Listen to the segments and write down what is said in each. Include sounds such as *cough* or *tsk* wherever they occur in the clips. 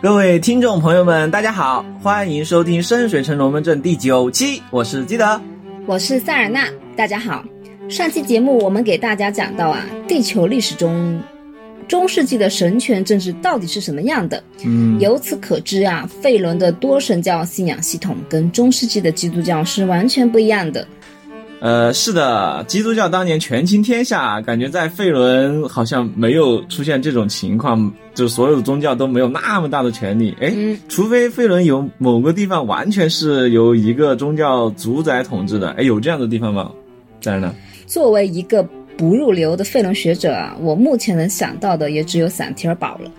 各位听众朋友们，大家好，欢迎收听《深水城龙门阵》第九期，我是基德，我是塞尔纳，大家好。上期节目我们给大家讲到啊，地球历史中中世纪的神权政治到底是什么样的？嗯，由此可知啊，费伦的多神教信仰系统跟中世纪的基督教是完全不一样的。呃，是的，基督教当年权倾天下，感觉在费伦好像没有出现这种情况，就所有的宗教都没有那么大的权利。哎，除非费伦有某个地方完全是由一个宗教主宰统治的，哎，有这样的地方吗？在哪？作为一个不入流的费伦学者啊，我目前能想到的也只有散提尔堡了。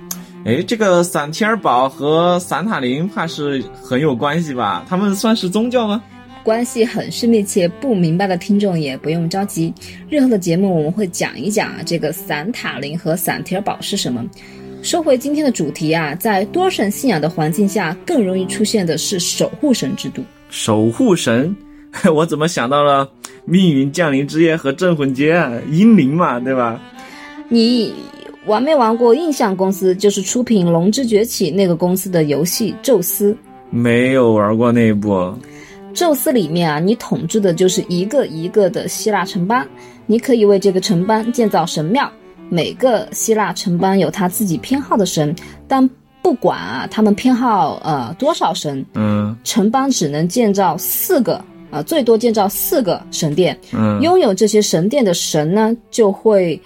哎，这个散提尔堡和散塔林怕是很有关系吧？他们算是宗教吗？关系很是密切，不明白的听众也不用着急。日后的节目我们会讲一讲啊，这个散塔林和散提尔堡是什么。说回今天的主题啊，在多神信仰的环境下，更容易出现的是守护神制度。守护神，*laughs* 我怎么想到了命运降临之夜和镇魂街啊？英灵嘛，对吧？你玩没玩过印象公司？就是出品《龙之崛起》那个公司的游戏《宙斯》？没有玩过那一部。宙斯里面啊，你统治的就是一个一个的希腊城邦，你可以为这个城邦建造神庙。每个希腊城邦有他自己偏好的神，但不管啊，他们偏好呃多少神，嗯，城邦只能建造四个，啊，最多建造四个神殿。嗯，拥有这些神殿的神呢，就会，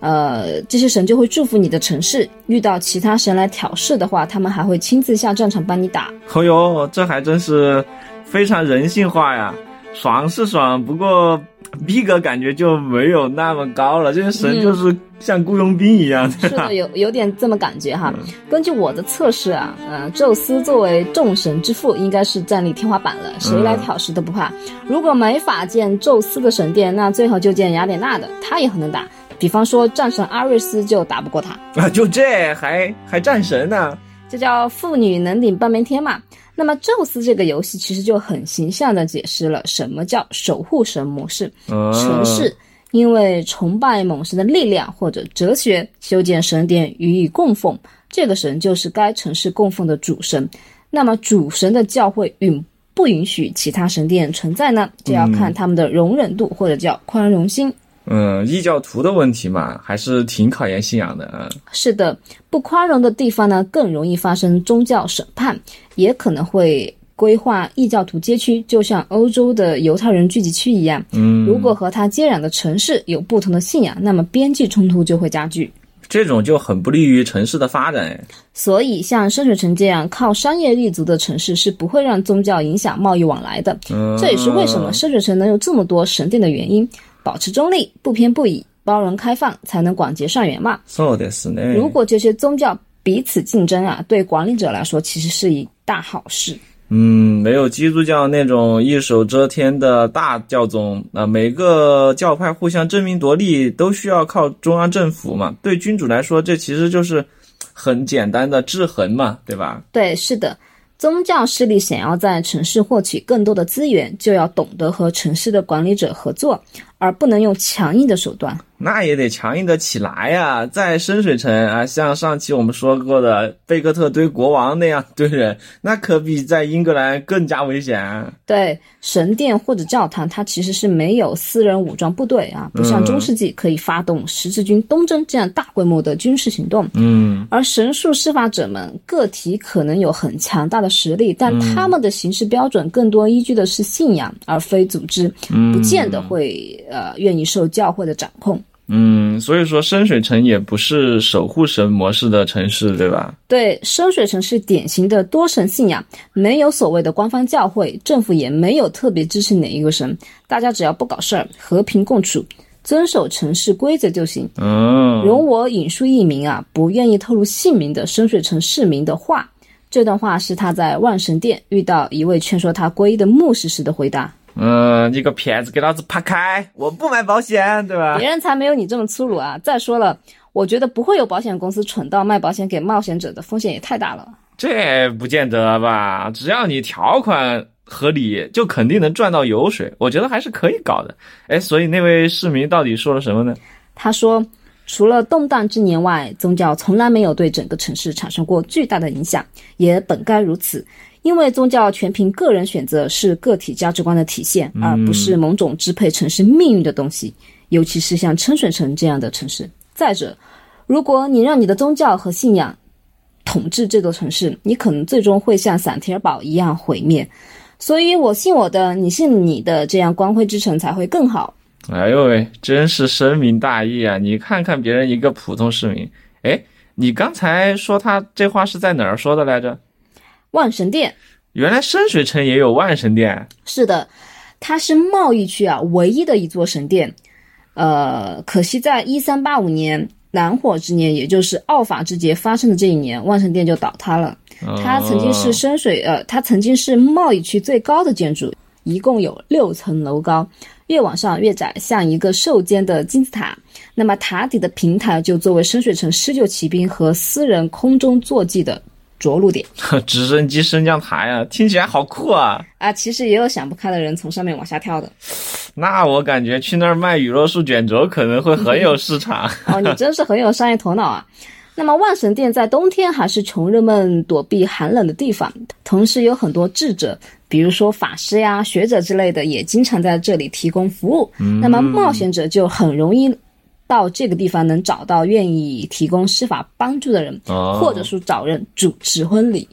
呃，这些神就会祝福你的城市。遇到其他神来挑事的话，他们还会亲自下战场帮你打。哦呦，这还真是。非常人性化呀，爽是爽，不过逼格感觉就没有那么高了。这些神就是像雇佣兵一样，是的，有有点这么感觉哈。根据我的测试啊，呃，宙斯作为众神之父，应该是站立天花板了，谁来挑事都不怕。如果没法建宙斯的神殿，那最好就建雅典娜的，他也很能打。比方说战神阿瑞斯就打不过他啊，就这还还战神呢？这叫妇女能顶半边天嘛。那么，宙斯这个游戏其实就很形象地解释了什么叫守护神模式。城市因为崇拜某神的力量或者哲学，修建神殿予以供奉，这个神就是该城市供奉的主神。那么，主神的教会允不允许其他神殿存在呢？就要看他们的容忍度或者叫宽容心。嗯，异教徒的问题嘛，还是挺考验信仰的啊。是的，不宽容的地方呢，更容易发生宗教审判，也可能会规划异教徒街区，就像欧洲的犹太人聚集区一样。嗯，如果和它接壤的城市有不同的信仰，那么边际冲突就会加剧。这种就很不利于城市的发展。所以，像深水城这样靠商业立足的城市是不会让宗教影响贸易往来的。这也是为什么深水城能有这么多神殿的原因。保持中立，不偏不倚，包容开放，才能广结善缘嘛。そうですね。如果这些宗教彼此竞争啊，对管理者来说其实是一大好事。嗯，没有基督教那种一手遮天的大教宗，那每个教派互相争名夺利都需要靠中央政府嘛。对君主来说，这其实就是很简单的制衡嘛，对吧？对，是的。 宗教势力想要在城市获取更多的资源，就要懂得和城市的管理者合作，而不能用强硬的手段。那也得强硬的起来呀！在深水城啊，像上期我们说过的贝克特堆国王那样堆人，那可比在英格兰更加危险。对，神殿或者教堂，它其实是没有私人武装部队啊，不像中世纪可以发动十字军东征这样大规模的军事行动。嗯，而神术施法者们个体可能有很强大的实力，但他们的行事标准更多依据的是信仰而非组织，不见得会呃愿意受教会的掌控。嗯，所以说深水城也不是守护神模式的城市，对吧？对，深水城是典型的多神信仰，没有所谓的官方教会，政府也没有特别支持哪一个神，大家只要不搞事儿，和平共处，遵守城市规则就行。嗯，容我引述一名啊不愿意透露姓名的深水城市民的话，这段话是他在万神殿遇到一位劝说他皈依的牧师时的回答。嗯，你个骗子，给老子趴开！我不买保险，对吧？别人才没有你这么粗鲁啊！再说了，我觉得不会有保险公司蠢到卖保险给冒险者的，风险也太大了。这不见得吧？只要你条款合理，就肯定能赚到油水。我觉得还是可以搞的。哎，所以那位市民到底说了什么呢？他说：“除了动荡之年外，宗教从来没有对整个城市产生过巨大的影响，也本该如此。因为宗教全凭个人选择，是个体价值观的体现，而不是某种支配城市命运的东西。尤其是像春水城这样的城市。再者，如果你让你的宗教和信仰统治这座城市，你可能最终会像散提尔堡一样毁灭。所以我信我的，你信你的，这样光辉之城才会更好。哎呦喂，真是深明大义啊！你看看别人一个普通市民，哎，你刚才说他这话是在哪儿说的来着？万神殿，原来深水城也有万神殿。是的，它是贸易区啊唯一的一座神殿。呃，可惜在一三八五年蓝火之年，也就是奥法之节发生的这一年，万神殿就倒塌了。它曾经是深水呃，它曾经是贸易区最高的建筑，一共有六层楼高。越往上越窄，像一个瘦尖的金字塔。那么塔底的平台就作为深水城施救骑兵和私人空中坐骑的着陆点。*laughs* 直升机升降台啊，听起来好酷啊！啊，其实也有想不开的人从上面往下跳的。*laughs* 那我感觉去那儿卖雨落树卷轴可能会很有市场。*laughs* 哦，你真是很有商业头脑啊！那么万神殿在冬天还是穷人们躲避寒冷的地方，同时有很多智者。比如说法师呀、学者之类的，也经常在这里提供服务。那么冒险者就很容易到这个地方，能找到愿意提供司法帮助的人，或者是找人主持婚礼。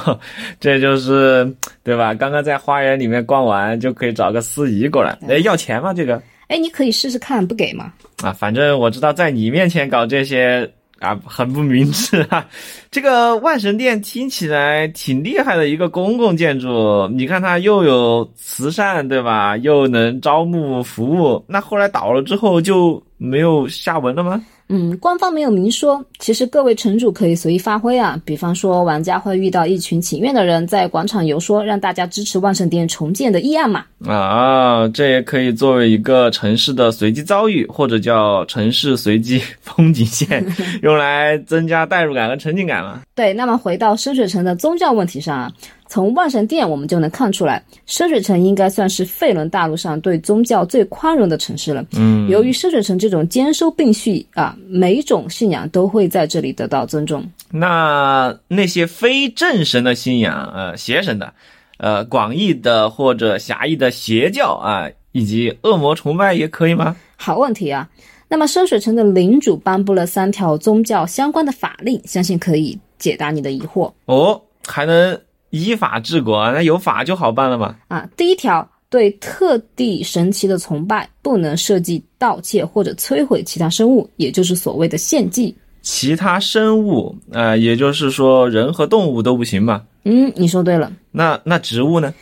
*laughs* 这就是对吧？刚刚在花园里面逛完，就可以找个司仪过来。哎，要钱吗？这个？哎，你可以试试看，不给吗？啊，反正我知道，在你面前搞这些。啊，很不明智啊！这个万神殿听起来挺厉害的一个公共建筑，你看它又有慈善，对吧？又能招募服务，那后来倒了之后就没有下文了吗？嗯，官方没有明说。其实各位城主可以随意发挥啊，比方说玩家会遇到一群请愿的人在广场游说，让大家支持万圣殿重建的议案嘛。啊，这也可以作为一个城市的随机遭遇，或者叫城市随机风景线，*laughs* 用来增加代入感和沉浸感嘛。对，那么回到深水城的宗教问题上啊。从万神殿我们就能看出来，深水城应该算是费伦大陆上对宗教最宽容的城市了。嗯，由于深水城这种兼收并蓄啊，每种信仰都会在这里得到尊重。那那些非正神的信仰，呃，邪神的，呃，广义的或者狭义的邪教啊，以及恶魔崇拜也可以吗？好问题啊！那么深水城的领主颁布了三条宗教相关的法令，相信可以解答你的疑惑哦。还能。依法治国，那有法就好办了嘛？啊，第一条，对特地神奇的崇拜不能设计盗窃或者摧毁其他生物，也就是所谓的献祭。其他生物，啊，也就是说人和动物都不行嘛？嗯，你说对了。那那植物呢？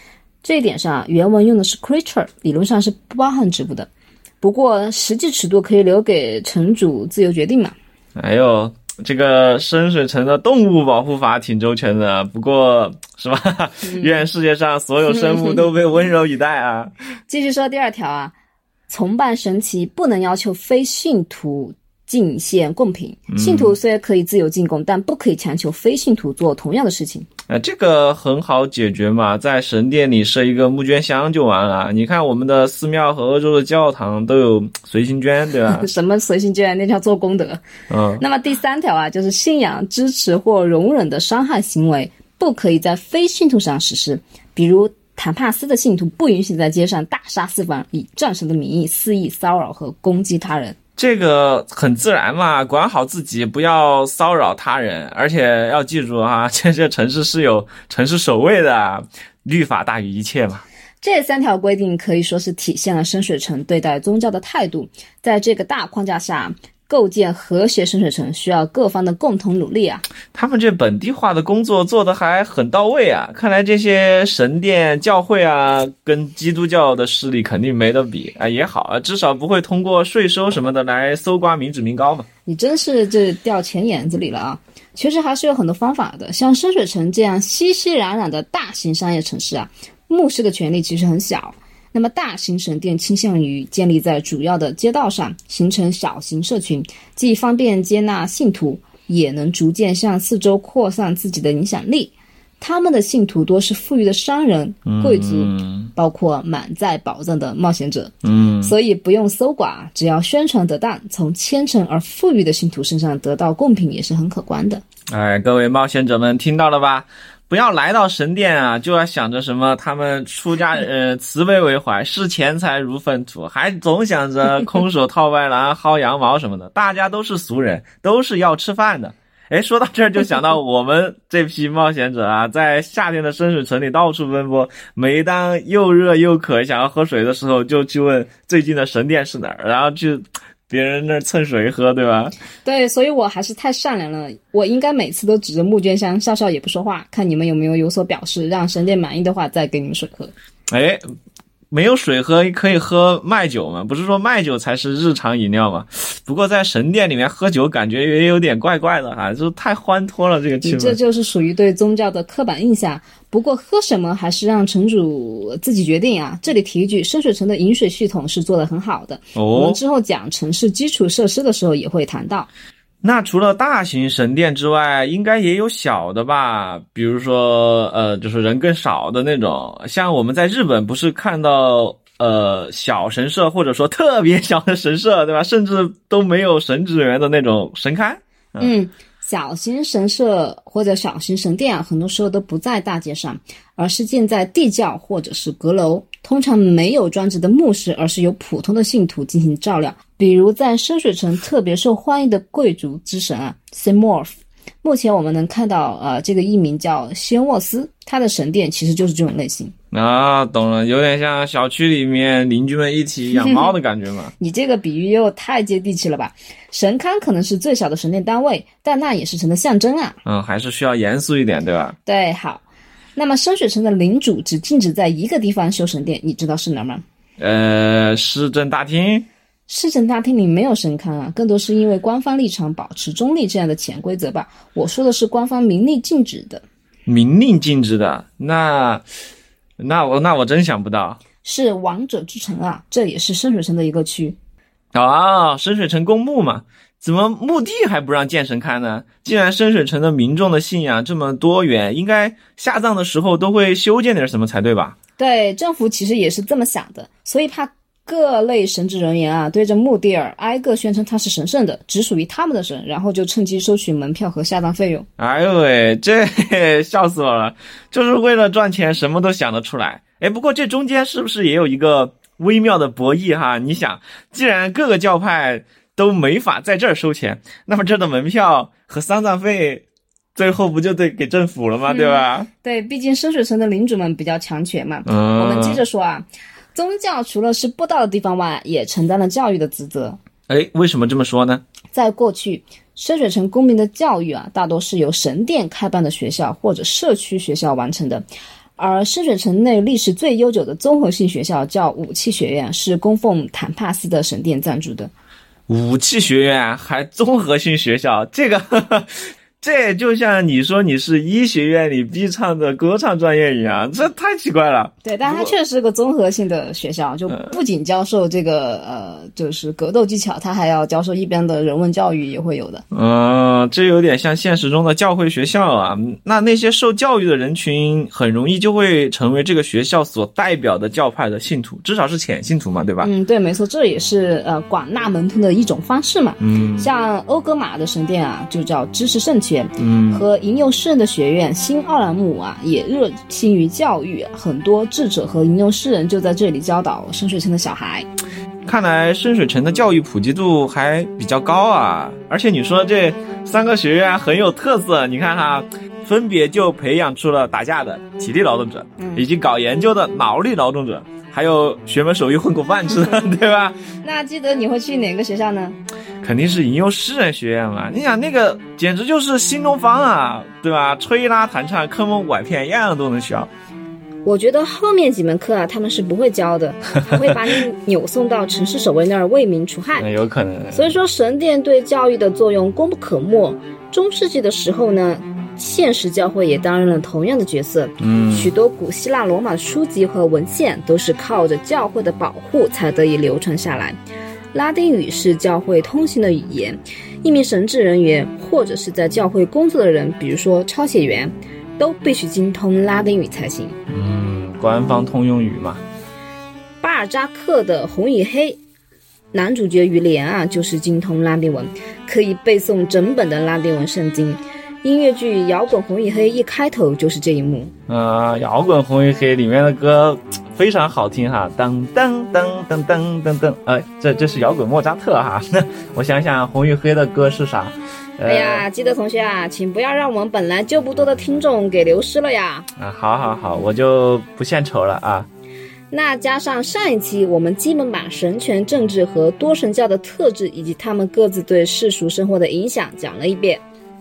这一点上，原文用的是 creature，理论上是不包含植物的。不过实际尺度可以留给城主自由决定嘛？哎呦。这个深水城的动物保护法挺周全的，不过是吧？愿世界上所有生物都被温柔以待啊！*laughs* 继续说第二条啊，崇拜神奇不能要求非信徒。进献贡品，信徒虽然可以自由进贡，但不可以强求非信徒做同样的事情。呃，这个很好解决嘛，在神殿里设一个募捐箱就完了。你看我们的寺庙和欧洲的教堂都有随心捐，对吧？*laughs* 什么随心捐？那叫做功德。嗯。那么第三条啊，就是信仰支持或容忍的伤害行为，不可以在非信徒上实施。比如坦帕斯的信徒不允许在街上大杀四方，以战神的名义肆意骚扰和攻击他人。这个很自然嘛，管好自己，不要骚扰他人，而且要记住啊，*laughs* 这些城市是有城市守卫的，律法大于一切嘛。这三条规定可以说是体现了深水城对待宗教的态度，在这个大框架下。构建和谐深水城需要各方的共同努力啊！他们这本地化的工作做得还很到位啊！看来这些神殿教会啊，跟基督教的势力肯定没得比啊！也好啊，至少不会通过税收什么的来搜刮民脂民膏嘛。你真是这掉钱眼子里了啊！其实还是有很多方法的，像深水城这样熙熙攘攘的大型商业城市啊，牧师的权力其实很小。那么，大型神殿倾向于建立在主要的街道上，形成小型社群，既方便接纳信徒，也能逐渐向四周扩散自己的影响力。他们的信徒多是富裕的商人、贵族，包括满载宝藏的冒险者。嗯，所以不用搜刮，只要宣传得当，从虔诚而富裕的信徒身上得到贡品也是很可观的。哎，各位冒险者们听到了吧？不要来到神殿啊，就要想着什么他们出家人 *laughs* 慈悲为怀，视钱财如粪土，还总想着空手套白狼、薅羊毛什么的。大家都是俗人，都是要吃饭的。哎，说到这儿就想到我们这批冒险者啊，在夏天的深水城里到处奔波，每当又热又渴，想要喝水的时候，就去问最近的神殿是哪儿，然后去。别人那儿蹭水喝，对吧？对，所以我还是太善良了。我应该每次都指着募捐箱笑笑，也不说话，看你们有没有有所表示，让神殿满意的话，再给你们水喝。哎。没有水喝，可以喝麦酒吗？不是说麦酒才是日常饮料吗？不过在神殿里面喝酒，感觉也有点怪怪的哈，就太欢脱了这个气氛。这就是属于对宗教的刻板印象。不过喝什么还是让城主自己决定啊。这里提一句，深水城的饮水系统是做得很好的。哦，我们之后讲城市基础设施的时候也会谈到。那除了大型神殿之外，应该也有小的吧？比如说，呃，就是人更少的那种。像我们在日本不是看到，呃，小神社或者说特别小的神社，对吧？甚至都没有神职人员的那种神龛。嗯。小型神社或者小型神殿啊，很多时候都不在大街上，而是建在地窖或者是阁楼。通常没有专职的牧师，而是由普通的信徒进行照料。比如在深水城特别受欢迎的贵族之神啊 s e m o r p h 目前我们能看到，呃，这个艺名叫仙沃斯，他的神殿其实就是这种类型。啊，懂了，有点像小区里面邻居们一起养猫的感觉嘛。*laughs* 你这个比喻又太接地气了吧？神龛可能是最小的神殿单位，但那也是神的象征啊。嗯，还是需要严肃一点，对吧？对，好。那么深水城的领主只禁止在一个地方修神殿，你知道是哪吗？呃，市政大厅。市政大厅里没有神龛啊，更多是因为官方立场保持中立这样的潜规则吧。我说的是官方明令禁止的。明令禁止的，那。那我那我真想不到，是王者之城啊，这也是深水城的一个区。啊，深水城公墓嘛，怎么墓地还不让剑神看呢？既然深水城的民众的信仰这么多元，应该下葬的时候都会修建点什么才对吧？对，政府其实也是这么想的，所以怕。各类神职人员啊，对着墓地儿挨个宣称他是神圣的，只属于他们的神，然后就趁机收取门票和下葬费用。哎呦喂，这笑死我了！就是为了赚钱，什么都想得出来。哎，不过这中间是不是也有一个微妙的博弈哈？你想，既然各个教派都没法在这儿收钱，那么这的门票和丧葬费，最后不就得给政府了吗？对吧？对，毕竟深水城的领主们比较强权嘛。嗯，我们接着说啊。宗教除了是布道的地方外，也承担了教育的职责。哎，为什么这么说呢？在过去，深水城公民的教育啊，大多是由神殿开办的学校或者社区学校完成的。而深水城内历史最悠久的综合性学校叫武器学院，是供奉坦帕斯的神殿赞助的。武器学院还综合性学校，这个。这就像你说你是医学院里必唱的歌唱专业一样，这太奇怪了。对，但它确实是个综合性的学校，就不仅教授这个呃，就是格斗技巧，它还要教授一边的人文教育也会有的。嗯，这有点像现实中的教会学校啊。那那些受教育的人群很容易就会成为这个学校所代表的教派的信徒，至少是浅信徒嘛，对吧？嗯，对，没错，这也是呃广纳门徒的一种方式嘛。嗯，像欧格玛的神殿啊，就叫知识圣。嗯，和吟游诗人的学院新奥兰姆啊，也热心于教育，很多智者和吟游诗人就在这里教导深水城的小孩。看来深水城的教育普及度还比较高啊！而且你说这三个学院很有特色，你看哈，分别就培养出了打架的体力劳动者，以及搞研究的脑力劳动者，还有学门手艺混口饭吃的，*laughs* 对吧？那记得你会去哪个学校呢？肯定是吟游诗人学院嘛！你想那个简直就是新东方啊，对吧？吹拉弹唱、坑蒙拐骗，样样都能学。我觉得后面几门课啊，他们是不会教的，*laughs* 还会把你扭送到城市守卫那儿为民除害。那有可能。所以说，神殿对教育的作用功不可没。中世纪的时候呢，现实教会也担任了同样的角色。嗯，许多古希腊罗马书籍和文献都是靠着教会的保护才得以流传下来。拉丁语是教会通行的语言，一名神职人员或者是在教会工作的人，比如说抄写员，都必须精通拉丁语才行。嗯，官方通用语嘛。巴尔扎克的《红与黑》，男主角于连啊，就是精通拉丁文，可以背诵整本的拉丁文圣经。音乐剧《摇滚红与黑》一开头就是这一幕。呃，摇滚红与黑里面的歌 *tsk* 非常好听哈，噔噔噔噔噔噔噔，呃，这这是摇滚莫扎特哈。那 *laughs* 我想想，红与黑的歌是啥？哎呀，基德同学啊，请不要让我们本来就不多的听众给流失了呀。啊，好好好，我就不献丑了啊。那加上上一期我们基本把神权政治和多神教的特质以及他们各自对世俗生活的影响讲了一遍。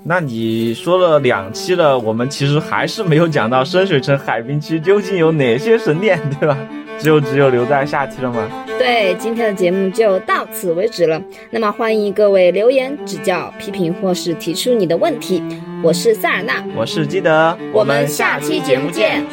那你说了两期了，我们其实还是没有讲到深水城海滨区究竟有哪些神殿，对吧？就只有留在下期了吗？对，今天的节目就到此为止了。那么欢迎各位留言指教、批评或是提出你的问题。我是塞尔纳，我是基德，我们下期节目见。